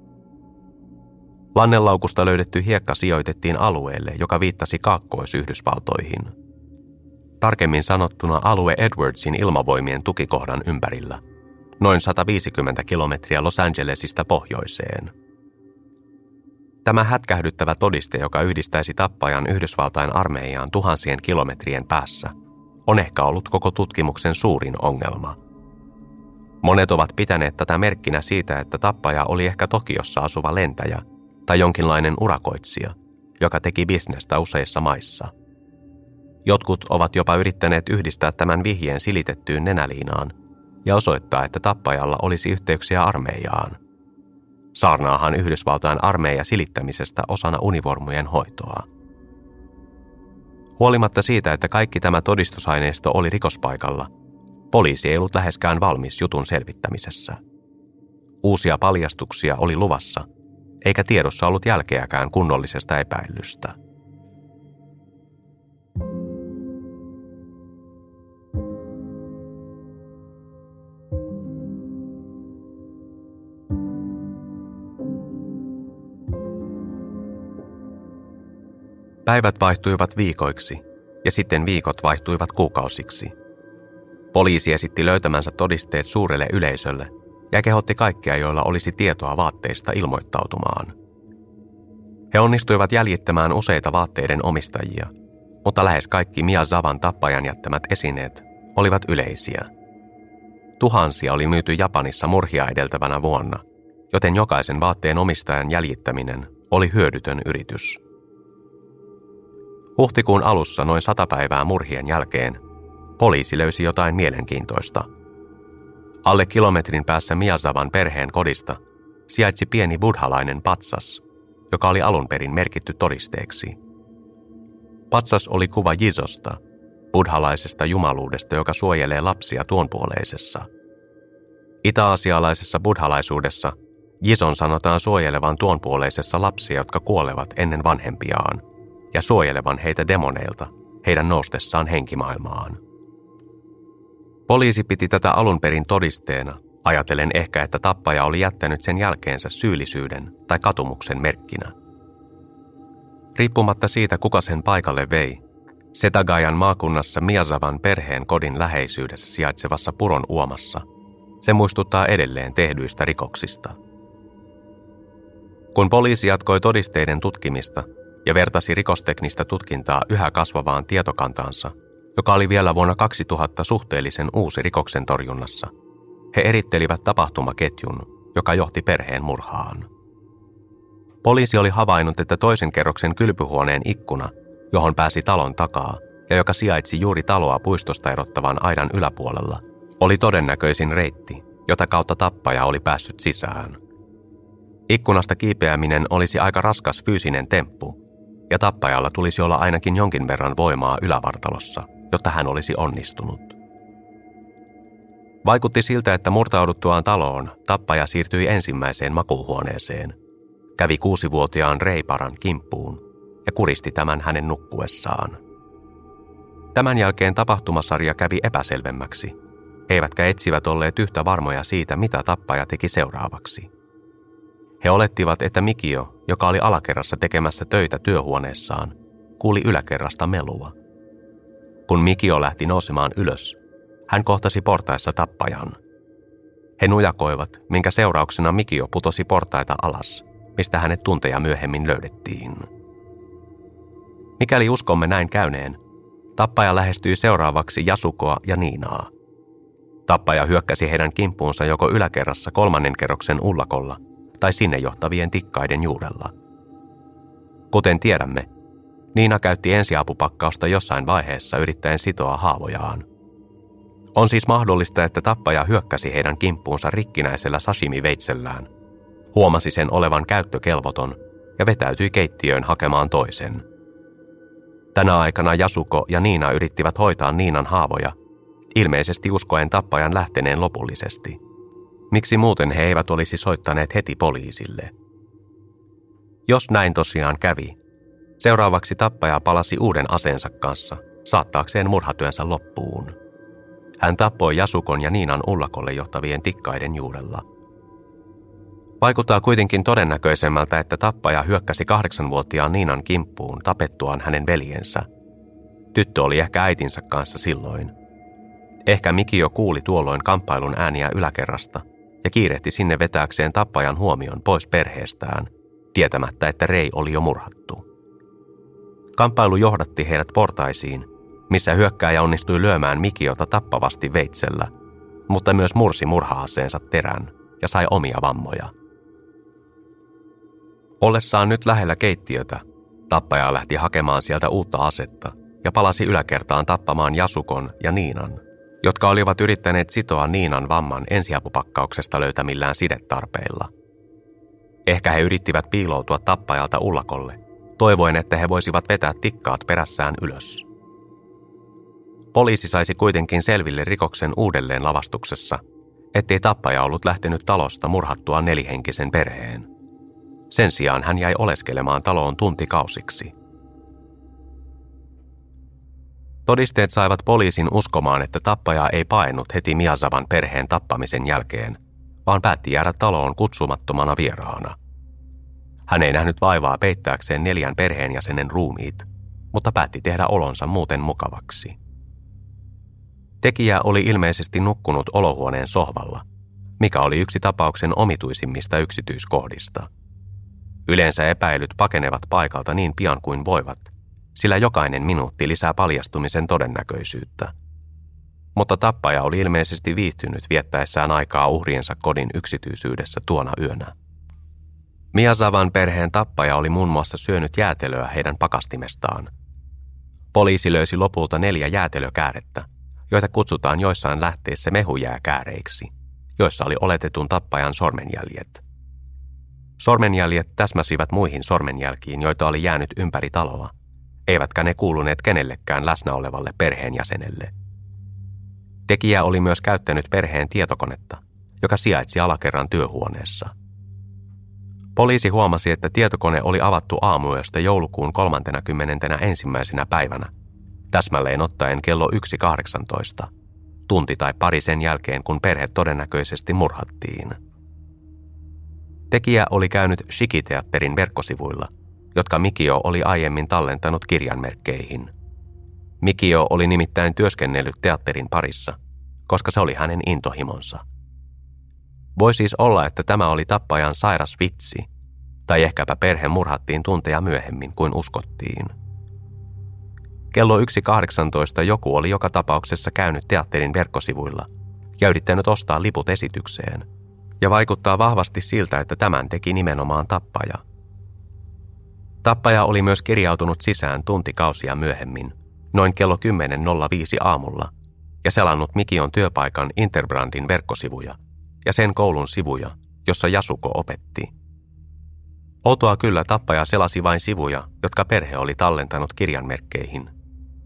Lannelaukusta löydetty hiekka sijoitettiin alueelle, joka viittasi Kaakkois-Yhdysvaltoihin. Tarkemmin sanottuna alue Edwardsin ilmavoimien tukikohdan ympärillä, noin 150 kilometriä Los Angelesista pohjoiseen. Tämä hätkähdyttävä todiste, joka yhdistäisi tappajan Yhdysvaltain armeijaan tuhansien kilometrien päässä, on ehkä ollut koko tutkimuksen suurin ongelma – Monet ovat pitäneet tätä merkkinä siitä, että tappaja oli ehkä Tokiossa asuva lentäjä, tai jonkinlainen urakoitsija, joka teki bisnestä useissa maissa. Jotkut ovat jopa yrittäneet yhdistää tämän vihjeen silitettyyn nenäliinaan ja osoittaa, että tappajalla olisi yhteyksiä armeijaan. Saarnaahan Yhdysvaltain armeija silittämisestä osana univormujen hoitoa. Huolimatta siitä, että kaikki tämä todistusaineisto oli rikospaikalla, poliisi ei ollut läheskään valmis jutun selvittämisessä. Uusia paljastuksia oli luvassa – eikä tiedossa ollut jälkeäkään kunnollisesta epäilystä. Päivät vaihtuivat viikoiksi ja sitten viikot vaihtuivat kuukausiksi. Poliisi esitti löytämänsä todisteet suurelle yleisölle ja kehotti kaikkia, joilla olisi tietoa vaatteista ilmoittautumaan. He onnistuivat jäljittämään useita vaatteiden omistajia, mutta lähes kaikki Mia Zavan tappajan jättämät esineet olivat yleisiä. Tuhansia oli myyty Japanissa murhia edeltävänä vuonna, joten jokaisen vaatteen omistajan jäljittäminen oli hyödytön yritys. Huhtikuun alussa noin sata päivää murhien jälkeen poliisi löysi jotain mielenkiintoista – Alle kilometrin päässä Miazavan perheen kodista sijaitsi pieni buddhalainen patsas, joka oli alun perin merkitty todisteeksi. Patsas oli kuva Jisosta, buddhalaisesta jumaluudesta, joka suojelee lapsia tuonpuoleisessa. Itä-asialaisessa buddhalaisuudessa Jison sanotaan suojelevan tuonpuoleisessa lapsia, jotka kuolevat ennen vanhempiaan, ja suojelevan heitä demoneilta heidän noustessaan henkimaailmaan. Poliisi piti tätä alun perin todisteena, ajatellen ehkä, että tappaja oli jättänyt sen jälkeensä syyllisyyden tai katumuksen merkkinä. Riippumatta siitä, kuka sen paikalle vei, Setagajan maakunnassa Miazavan perheen kodin läheisyydessä sijaitsevassa puron uomassa, se muistuttaa edelleen tehdyistä rikoksista. Kun poliisi jatkoi todisteiden tutkimista ja vertasi rikosteknistä tutkintaa yhä kasvavaan tietokantaansa – joka oli vielä vuonna 2000 suhteellisen uusi rikoksen torjunnassa. He erittelivät tapahtumaketjun, joka johti perheen murhaan. Poliisi oli havainnut, että toisen kerroksen kylpyhuoneen ikkuna, johon pääsi talon takaa ja joka sijaitsi juuri taloa puistosta erottavan aidan yläpuolella, oli todennäköisin reitti, jota kautta tappaja oli päässyt sisään. Ikkunasta kiipeäminen olisi aika raskas fyysinen temppu, ja tappajalla tulisi olla ainakin jonkin verran voimaa ylävartalossa, jotta hän olisi onnistunut. Vaikutti siltä, että murtauduttuaan taloon tappaja siirtyi ensimmäiseen makuuhuoneeseen, kävi kuusivuotiaan Reiparan kimppuun ja kuristi tämän hänen nukkuessaan. Tämän jälkeen tapahtumasarja kävi epäselvemmäksi, eivätkä etsivät olleet yhtä varmoja siitä, mitä tappaja teki seuraavaksi. He olettivat, että Mikio, joka oli alakerrassa tekemässä töitä työhuoneessaan, kuuli yläkerrasta melua. Kun Mikio lähti nousemaan ylös, hän kohtasi portaissa tappajan. He nujakoivat, minkä seurauksena Mikio putosi portaita alas, mistä hänet tunteja myöhemmin löydettiin. Mikäli uskomme näin käyneen, tappaja lähestyi seuraavaksi Jasukoa ja Niinaa. Tappaja hyökkäsi heidän kimppuunsa joko yläkerrassa kolmannen kerroksen ullakolla tai sinne johtavien tikkaiden juurella. Kuten tiedämme, Niina käytti ensiapupakkausta jossain vaiheessa yrittäen sitoa haavojaan. On siis mahdollista, että tappaja hyökkäsi heidän kimppuunsa rikkinäisellä sashimi-veitsellään, huomasi sen olevan käyttökelvoton ja vetäytyi keittiöön hakemaan toisen. Tänä aikana Jasuko ja Niina yrittivät hoitaa Niinan haavoja, ilmeisesti uskoen tappajan lähteneen lopullisesti – Miksi muuten he eivät olisi soittaneet heti poliisille? Jos näin tosiaan kävi, seuraavaksi tappaja palasi uuden aseensa kanssa, saattaakseen murhatyönsä loppuun. Hän tappoi Jasukon ja Niinan ullakolle johtavien tikkaiden juurella. Vaikuttaa kuitenkin todennäköisemmältä, että tappaja hyökkäsi kahdeksanvuotiaan Niinan kimppuun tapettuaan hänen veljensä. Tyttö oli ehkä äitinsä kanssa silloin. Ehkä Miki jo kuuli tuolloin kamppailun ääniä yläkerrasta – ja kiirehti sinne vetääkseen tappajan huomion pois perheestään, tietämättä, että Rei oli jo murhattu. Kamppailu johdatti heidät portaisiin, missä hyökkääjä onnistui lyömään Mikiota tappavasti veitsellä, mutta myös mursi murhaaseensa terän ja sai omia vammoja. Ollessaan nyt lähellä keittiötä, tappaja lähti hakemaan sieltä uutta asetta ja palasi yläkertaan tappamaan Jasukon ja Niinan jotka olivat yrittäneet sitoa Niinan vamman ensiapupakkauksesta löytämillään sidetarpeilla. Ehkä he yrittivät piiloutua tappajalta ullakolle, toivoen, että he voisivat vetää tikkaat perässään ylös. Poliisi saisi kuitenkin selville rikoksen uudelleen lavastuksessa, ettei tappaja ollut lähtenyt talosta murhattua nelihenkisen perheen. Sen sijaan hän jäi oleskelemaan taloon tuntikausiksi – Todisteet saivat poliisin uskomaan, että tappaja ei paennut heti Miasavan perheen tappamisen jälkeen, vaan päätti jäädä taloon kutsumattomana vieraana. Hän ei nähnyt vaivaa peittääkseen neljän perheenjäsenen ruumiit, mutta päätti tehdä olonsa muuten mukavaksi. Tekijä oli ilmeisesti nukkunut olohuoneen sohvalla, mikä oli yksi tapauksen omituisimmista yksityiskohdista. Yleensä epäilyt pakenevat paikalta niin pian kuin voivat – sillä jokainen minuutti lisää paljastumisen todennäköisyyttä. Mutta tappaja oli ilmeisesti viihtynyt viettäessään aikaa uhriensa kodin yksityisyydessä tuona yönä. Miasavan perheen tappaja oli muun muassa syönyt jäätelöä heidän pakastimestaan. Poliisi löysi lopulta neljä jäätelökäärettä, joita kutsutaan joissain lähteissä mehujääkääreiksi, joissa oli oletetun tappajan sormenjäljet. Sormenjäljet täsmäsivät muihin sormenjälkiin, joita oli jäänyt ympäri taloa – eivätkä ne kuuluneet kenellekään läsnä olevalle perheenjäsenelle. Tekijä oli myös käyttänyt perheen tietokonetta, joka sijaitsi alakerran työhuoneessa. Poliisi huomasi, että tietokone oli avattu aamuyöstä joulukuun 30. ensimmäisenä päivänä, täsmälleen ottaen kello 1.18, tunti tai pari sen jälkeen, kun perhe todennäköisesti murhattiin. Tekijä oli käynyt Shikiteatterin verkkosivuilla – jotka Mikio oli aiemmin tallentanut kirjanmerkkeihin. Mikio oli nimittäin työskennellyt teatterin parissa, koska se oli hänen intohimonsa. Voi siis olla, että tämä oli tappajan sairas vitsi, tai ehkäpä perhe murhattiin tunteja myöhemmin kuin uskottiin. Kello 1.18 joku oli joka tapauksessa käynyt teatterin verkkosivuilla ja yrittänyt ostaa liput esitykseen, ja vaikuttaa vahvasti siltä, että tämän teki nimenomaan tappaja – Tappaja oli myös kirjautunut sisään tuntikausia myöhemmin, noin kello 10.05 aamulla, ja selannut Mikion työpaikan Interbrandin verkkosivuja, ja sen koulun sivuja, jossa Jasuko opetti. Outoa kyllä tappaja selasi vain sivuja, jotka perhe oli tallentanut kirjanmerkkeihin.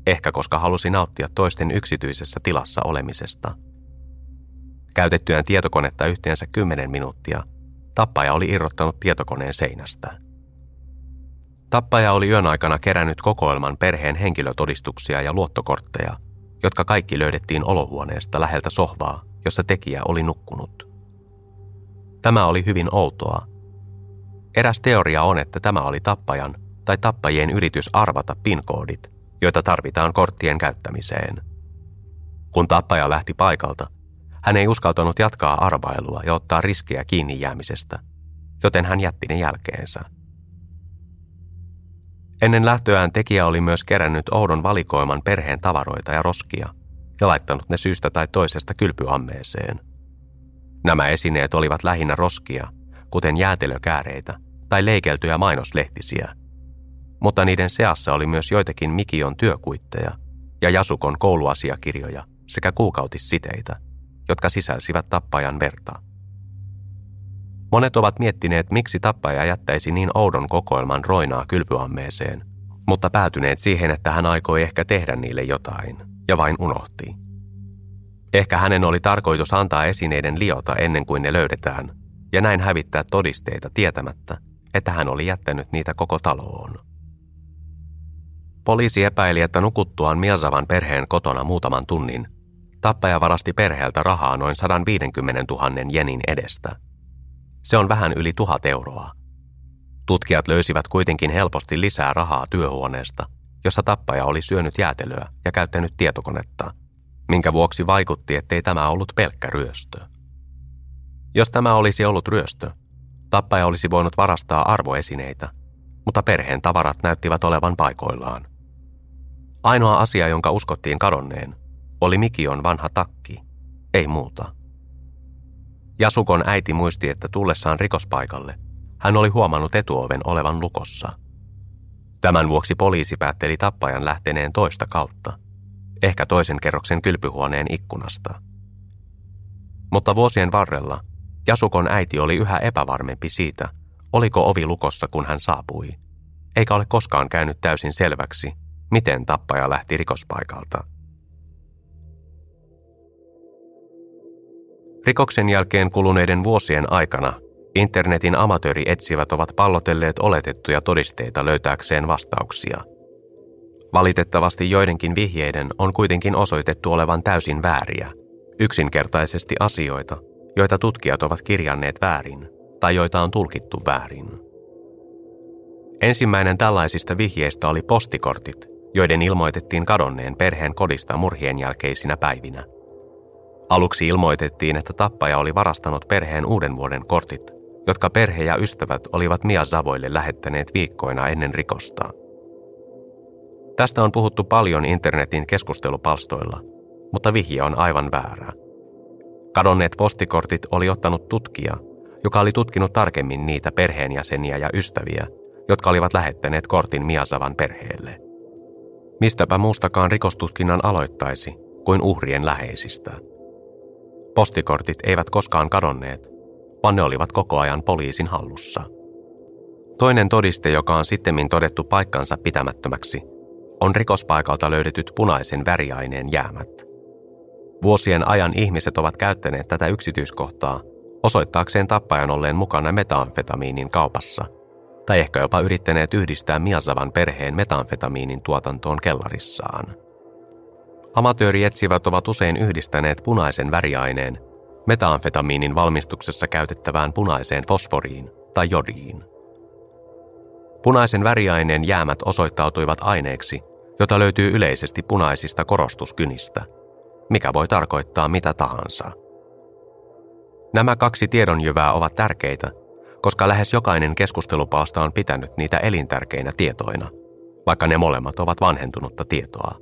Ehkä koska halusi nauttia toisten yksityisessä tilassa olemisesta. Käytettyään tietokonetta yhteensä 10 minuuttia, tappaja oli irrottanut tietokoneen seinästä. Tappaja oli yön aikana kerännyt kokoelman perheen henkilötodistuksia ja luottokortteja, jotka kaikki löydettiin olohuoneesta läheltä sohvaa, jossa tekijä oli nukkunut. Tämä oli hyvin outoa. Eräs teoria on, että tämä oli tappajan tai tappajien yritys arvata PIN-koodit, joita tarvitaan korttien käyttämiseen. Kun tappaja lähti paikalta, hän ei uskaltanut jatkaa arvailua ja ottaa riskejä kiinni jäämisestä, joten hän jätti ne jälkeensä. Ennen lähtöään tekijä oli myös kerännyt oudon valikoiman perheen tavaroita ja roskia ja laittanut ne syystä tai toisesta kylpyammeeseen. Nämä esineet olivat lähinnä roskia, kuten jäätelökääreitä tai leikeltyjä mainoslehtisiä. Mutta niiden seassa oli myös joitakin Mikion työkuitteja ja Jasukon kouluasiakirjoja sekä kuukautissiteitä, jotka sisälsivät tappajan verta. Monet ovat miettineet, miksi tappaja jättäisi niin oudon kokoelman roinaa kylpyammeeseen, mutta päätyneet siihen, että hän aikoi ehkä tehdä niille jotain, ja vain unohti. Ehkä hänen oli tarkoitus antaa esineiden liota ennen kuin ne löydetään, ja näin hävittää todisteita tietämättä, että hän oli jättänyt niitä koko taloon. Poliisi epäili, että nukuttuaan Miasavan perheen kotona muutaman tunnin, tappaja varasti perheeltä rahaa noin 150 000 jenin edestä. Se on vähän yli tuhat euroa. Tutkijat löysivät kuitenkin helposti lisää rahaa työhuoneesta, jossa tappaja oli syönyt jäätelöä ja käyttänyt tietokonetta – minkä vuoksi vaikutti, ettei tämä ollut pelkkä ryöstö. Jos tämä olisi ollut ryöstö, tappaja olisi voinut varastaa arvoesineitä, mutta perheen tavarat näyttivät olevan paikoillaan. Ainoa asia, jonka uskottiin kadonneen, oli Mikion vanha takki, ei muuta. Jasukon äiti muisti, että tullessaan rikospaikalle hän oli huomannut etuoven olevan lukossa. Tämän vuoksi poliisi päätteli tappajan lähteneen toista kautta – ehkä toisen kerroksen kylpyhuoneen ikkunasta. Mutta vuosien varrella Jasukon äiti oli yhä epävarmempi siitä, oliko ovi lukossa kun hän saapui, eikä ole koskaan käynyt täysin selväksi, miten tappaja lähti rikospaikalta. Rikoksen jälkeen kuluneiden vuosien aikana internetin amatöörietsivät ovat pallotelleet oletettuja todisteita löytääkseen vastauksia – Valitettavasti joidenkin vihjeiden on kuitenkin osoitettu olevan täysin vääriä, yksinkertaisesti asioita, joita tutkijat ovat kirjanneet väärin tai joita on tulkittu väärin. Ensimmäinen tällaisista vihjeistä oli postikortit, joiden ilmoitettiin kadonneen perheen kodista murhien jälkeisinä päivinä. Aluksi ilmoitettiin, että tappaja oli varastanut perheen uuden vuoden kortit, jotka perhe ja ystävät olivat Mia Zavoille lähettäneet viikkoina ennen rikosta. Tästä on puhuttu paljon internetin keskustelupalstoilla, mutta vihje on aivan väärä. Kadonneet postikortit oli ottanut tutkija, joka oli tutkinut tarkemmin niitä perheenjäseniä ja ystäviä, jotka olivat lähettäneet kortin Miasavan perheelle. Mistäpä muustakaan rikostutkinnan aloittaisi kuin uhrien läheisistä. Postikortit eivät koskaan kadonneet, vaan ne olivat koko ajan poliisin hallussa. Toinen todiste, joka on sittemmin todettu paikkansa pitämättömäksi, on rikospaikalta löydetyt punaisen väriaineen jäämät. Vuosien ajan ihmiset ovat käyttäneet tätä yksityiskohtaa osoittaakseen tappajan olleen mukana metamfetamiinin kaupassa, tai ehkä jopa yrittäneet yhdistää Miasavan perheen metamfetamiinin tuotantoon kellarissaan. Amatöörietsivät ovat usein yhdistäneet punaisen väriaineen metamfetamiinin valmistuksessa käytettävään punaiseen fosforiin tai jodiin. Punaisen väriaineen jäämät osoittautuivat aineeksi, jota löytyy yleisesti punaisista korostuskynistä, mikä voi tarkoittaa mitä tahansa. Nämä kaksi tiedonjyvää ovat tärkeitä, koska lähes jokainen keskustelupalsta on pitänyt niitä elintärkeinä tietoina, vaikka ne molemmat ovat vanhentunutta tietoa.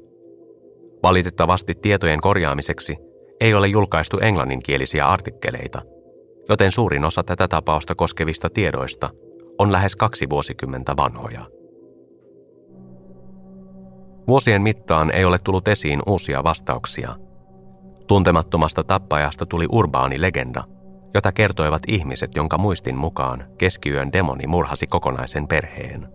Valitettavasti tietojen korjaamiseksi ei ole julkaistu englanninkielisiä artikkeleita, joten suurin osa tätä tapausta koskevista tiedoista on lähes kaksi vuosikymmentä vanhoja. Vuosien mittaan ei ole tullut esiin uusia vastauksia. Tuntemattomasta tappajasta tuli urbaani legenda, jota kertoivat ihmiset, jonka muistin mukaan keskiyön demoni murhasi kokonaisen perheen.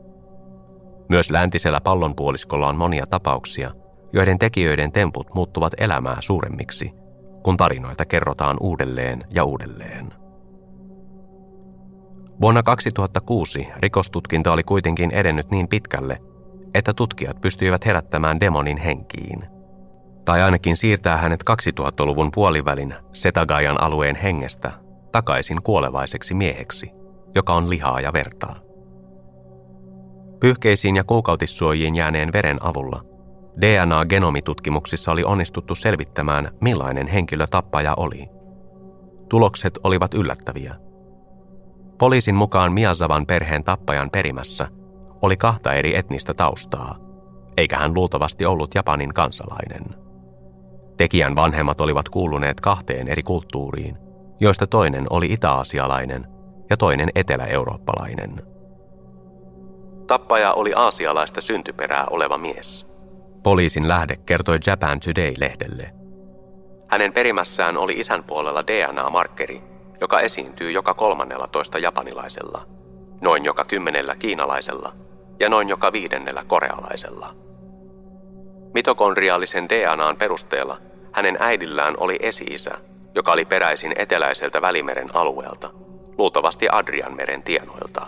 Myös läntisellä pallonpuoliskolla on monia tapauksia, joiden tekijöiden temput muuttuvat elämää suuremmiksi, kun tarinoita kerrotaan uudelleen ja uudelleen. Vuonna 2006 rikostutkinta oli kuitenkin edennyt niin pitkälle, että tutkijat pystyivät herättämään demonin henkiin. Tai ainakin siirtää hänet 2000-luvun puolivälin Setagajan alueen hengestä takaisin kuolevaiseksi mieheksi, joka on lihaa ja vertaa. Pyyhkeisiin ja kuukautissuojiin jääneen veren avulla DNA-genomitutkimuksissa oli onnistuttu selvittämään, millainen henkilö tappaja oli. Tulokset olivat yllättäviä. Poliisin mukaan Miazavan perheen tappajan perimässä oli kahta eri etnistä taustaa, eikä hän luultavasti ollut Japanin kansalainen. Tekijän vanhemmat olivat kuuluneet kahteen eri kulttuuriin, joista toinen oli itä-aasialainen ja toinen etelä-eurooppalainen. Tappaja oli aasialaista syntyperää oleva mies. Poliisin lähde kertoi Japan Today-lehdelle. Hänen perimässään oli isän puolella DNA-markkeri, joka esiintyy joka kolmannella toista japanilaisella, noin joka kymmenellä kiinalaisella ja noin joka viidennellä korealaisella. Mitokondriaalisen DNAn perusteella hänen äidillään oli esi-isä, joka oli peräisin eteläiseltä Välimeren alueelta, luultavasti Adrianmeren tienoilta.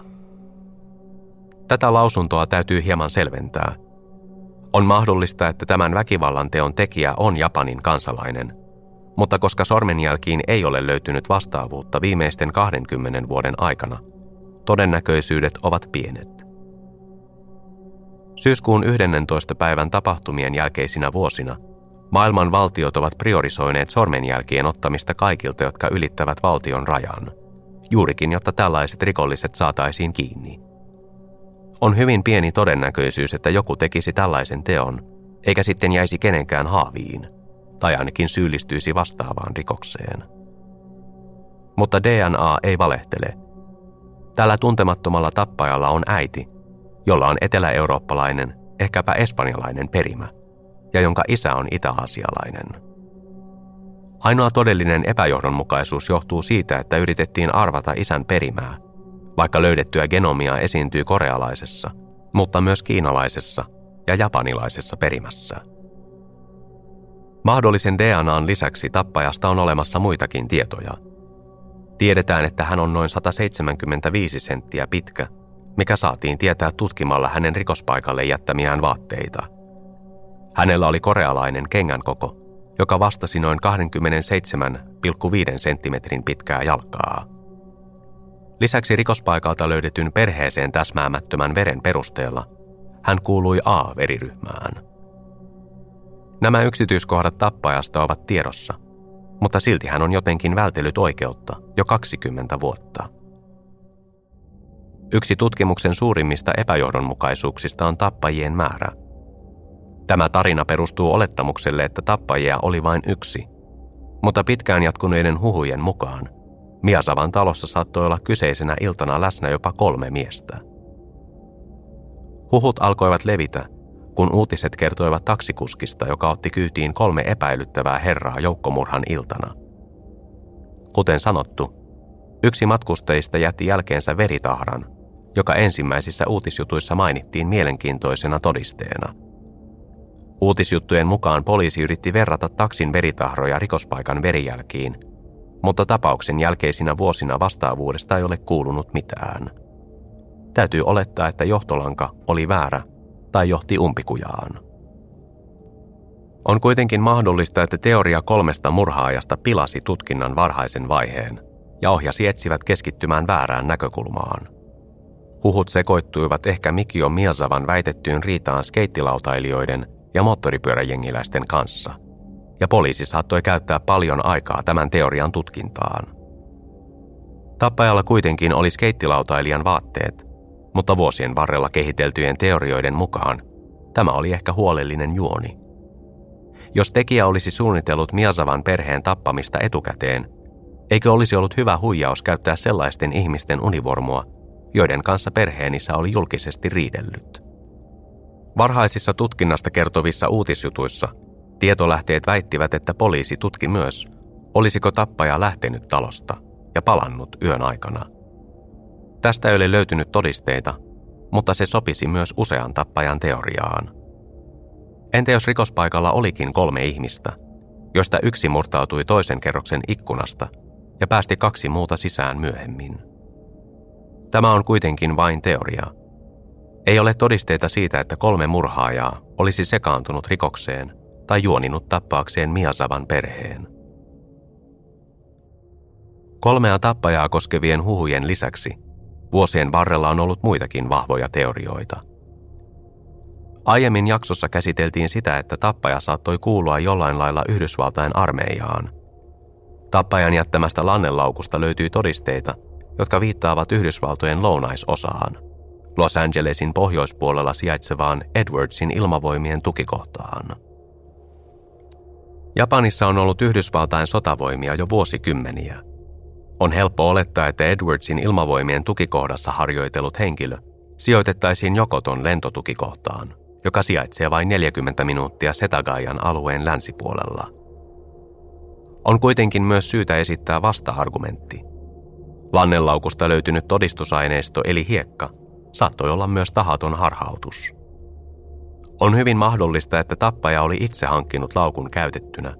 Tätä lausuntoa täytyy hieman selventää. On mahdollista, että tämän väkivallan teon tekijä on Japanin kansalainen, mutta koska sormenjälkiin ei ole löytynyt vastaavuutta viimeisten 20 vuoden aikana, todennäköisyydet ovat pienet. Syyskuun 11. päivän tapahtumien jälkeisinä vuosina maailman valtiot ovat priorisoineet sormenjälkien ottamista kaikilta, jotka ylittävät valtion rajan, juurikin jotta tällaiset rikolliset saataisiin kiinni. On hyvin pieni todennäköisyys, että joku tekisi tällaisen teon, eikä sitten jäisi kenenkään haaviin, tai ainakin syyllistyisi vastaavaan rikokseen. Mutta DNA ei valehtele. Tällä tuntemattomalla tappajalla on äiti, jolla on etelä-eurooppalainen, ehkäpä espanjalainen perimä, ja jonka isä on itä-aasialainen. Ainoa todellinen epäjohdonmukaisuus johtuu siitä, että yritettiin arvata isän perimää, vaikka löydettyä genomia esiintyy korealaisessa, mutta myös kiinalaisessa ja japanilaisessa perimässä. Mahdollisen DNAn lisäksi tappajasta on olemassa muitakin tietoja. Tiedetään, että hän on noin 175 senttiä pitkä mikä saatiin tietää tutkimalla hänen rikospaikalle jättämiään vaatteita. Hänellä oli korealainen kengän koko, joka vastasi noin 27,5 senttimetrin pitkää jalkaa. Lisäksi rikospaikalta löydetyn perheeseen täsmäämättömän veren perusteella hän kuului A-veriryhmään. Nämä yksityiskohdat tappajasta ovat tiedossa, mutta silti hän on jotenkin vältellyt oikeutta jo 20 vuotta. Yksi tutkimuksen suurimmista epäjohdonmukaisuuksista on tappajien määrä. Tämä tarina perustuu olettamukselle, että tappajia oli vain yksi, mutta pitkään jatkuneiden huhujen mukaan Miasavan talossa saattoi olla kyseisenä iltana läsnä jopa kolme miestä. Huhut alkoivat levitä, kun uutiset kertoivat taksikuskista, joka otti kyytiin kolme epäilyttävää herraa joukkomurhan iltana. Kuten sanottu, yksi matkustajista jätti jälkeensä veritahran, joka ensimmäisissä uutisjutuissa mainittiin mielenkiintoisena todisteena. Uutisjuttujen mukaan poliisi yritti verrata taksin veritahroja rikospaikan verijälkiin, mutta tapauksen jälkeisinä vuosina vastaavuudesta ei ole kuulunut mitään. Täytyy olettaa, että johtolanka oli väärä tai johti umpikujaan. On kuitenkin mahdollista, että teoria kolmesta murhaajasta pilasi tutkinnan varhaisen vaiheen ja ohjasi etsivät keskittymään väärään näkökulmaan. Huhut sekoittuivat ehkä Mikio Miasavan väitettyyn riitaan skeittilautailijoiden ja moottoripyöräjengiläisten kanssa, ja poliisi saattoi käyttää paljon aikaa tämän teorian tutkintaan. Tappajalla kuitenkin oli skeittilautailijan vaatteet, mutta vuosien varrella kehiteltyjen teorioiden mukaan tämä oli ehkä huolellinen juoni. Jos tekijä olisi suunnitellut Miasavan perheen tappamista etukäteen, eikö olisi ollut hyvä huijaus käyttää sellaisten ihmisten univormua, joiden kanssa perheenissä oli julkisesti riidellyt. Varhaisissa tutkinnasta kertovissa uutisjutuissa tietolähteet väittivät, että poliisi tutki myös, olisiko tappaja lähtenyt talosta ja palannut yön aikana. Tästä ei ole löytynyt todisteita, mutta se sopisi myös usean tappajan teoriaan. Entä jos rikospaikalla olikin kolme ihmistä, joista yksi murtautui toisen kerroksen ikkunasta ja päästi kaksi muuta sisään myöhemmin? Tämä on kuitenkin vain teoria. Ei ole todisteita siitä, että kolme murhaajaa olisi sekaantunut rikokseen tai juoninut tappaakseen Miasavan perheen. Kolmea tappajaa koskevien huhujen lisäksi vuosien varrella on ollut muitakin vahvoja teorioita. Aiemmin jaksossa käsiteltiin sitä, että tappaja saattoi kuulua jollain lailla Yhdysvaltain armeijaan. Tappajan jättämästä lannelaukusta löytyy todisteita, jotka viittaavat Yhdysvaltojen lounaisosaan, Los Angelesin pohjoispuolella sijaitsevaan Edwardsin ilmavoimien tukikohtaan. Japanissa on ollut Yhdysvaltain sotavoimia jo vuosikymmeniä – on helppo olettaa, että Edwardsin ilmavoimien tukikohdassa harjoitellut henkilö sijoitettaisiin Jokoton lentotukikohtaan, joka sijaitsee vain 40 minuuttia Setagajan alueen länsipuolella. On kuitenkin myös syytä esittää vasta-argumentti. Lannelaukusta löytynyt todistusaineisto eli hiekka saattoi olla myös tahaton harhautus. On hyvin mahdollista, että tappaja oli itse hankkinut laukun käytettynä,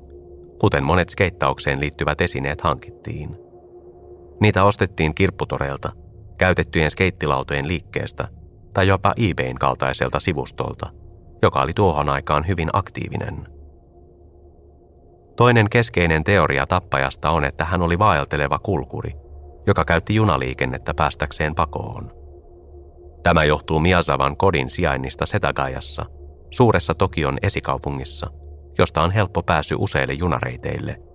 kuten monet skeittaukseen liittyvät esineet hankittiin. Niitä ostettiin kirpputoreilta, käytettyjen skeittilautojen liikkeestä tai jopa eBayn kaltaiselta sivustolta, joka oli tuohon aikaan hyvin aktiivinen. Toinen keskeinen teoria tappajasta on, että hän oli vaelteleva kulkuri, joka käytti junaliikennettä päästäkseen pakoon. Tämä johtuu Miasavan kodin sijainnista Setagajassa, suuressa Tokion esikaupungissa, josta on helppo pääsy useille junareiteille –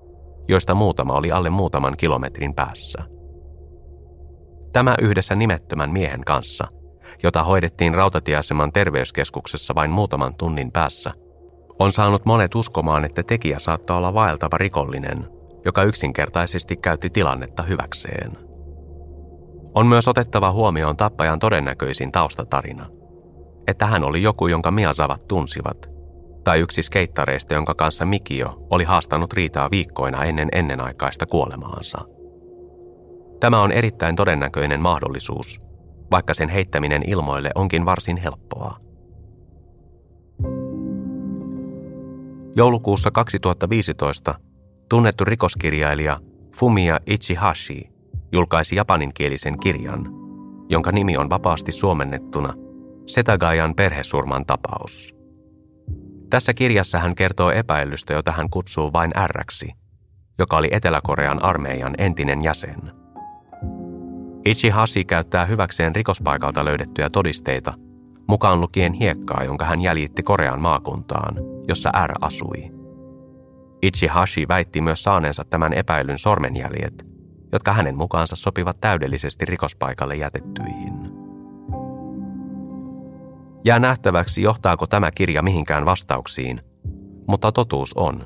joista muutama oli alle muutaman kilometrin päässä. Tämä yhdessä nimettömän miehen kanssa, jota hoidettiin rautatieaseman terveyskeskuksessa vain muutaman tunnin päässä, on saanut monet uskomaan, että tekijä saattaa olla vaeltava rikollinen, joka yksinkertaisesti käytti tilannetta hyväkseen. On myös otettava huomioon tappajan todennäköisin taustatarina, että hän oli joku, jonka Miasavat tunsivat tai yksi skeittareista, jonka kanssa Mikio oli haastanut riitaa viikkoina ennen ennenaikaista kuolemaansa. Tämä on erittäin todennäköinen mahdollisuus, vaikka sen heittäminen ilmoille onkin varsin helppoa. Joulukuussa 2015 tunnettu rikoskirjailija Fumia Ichihashi julkaisi japaninkielisen kirjan, jonka nimi on vapaasti suomennettuna Setagayan perhesurman tapaus. Tässä kirjassa hän kertoo epäilystä, jota hän kutsuu vain Rksi, joka oli Etelä-Korean armeijan entinen jäsen. Ichihashi käyttää hyväkseen rikospaikalta löydettyjä todisteita, mukaan lukien hiekkaa, jonka hän jäljitti Korean maakuntaan, jossa R asui. Ichihashi väitti myös saaneensa tämän epäilyn sormenjäljet, jotka hänen mukaansa sopivat täydellisesti rikospaikalle jätettyihin. Jää nähtäväksi, johtaako tämä kirja mihinkään vastauksiin, mutta totuus on,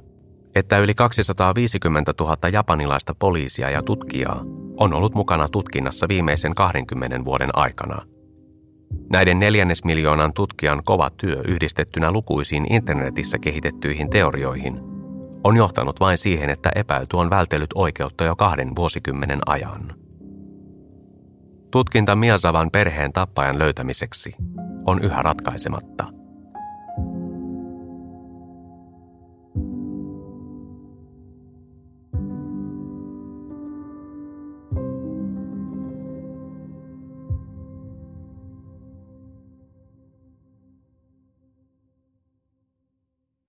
että yli 250 000 japanilaista poliisia ja tutkijaa on ollut mukana tutkinnassa viimeisen 20 vuoden aikana. Näiden neljännesmiljoonan tutkijan kova työ yhdistettynä lukuisiin internetissä kehitettyihin teorioihin on johtanut vain siihen, että epäilty on vältellyt oikeutta jo kahden vuosikymmenen ajan. Tutkinta Miasavan perheen tappajan löytämiseksi on yhä ratkaisematta.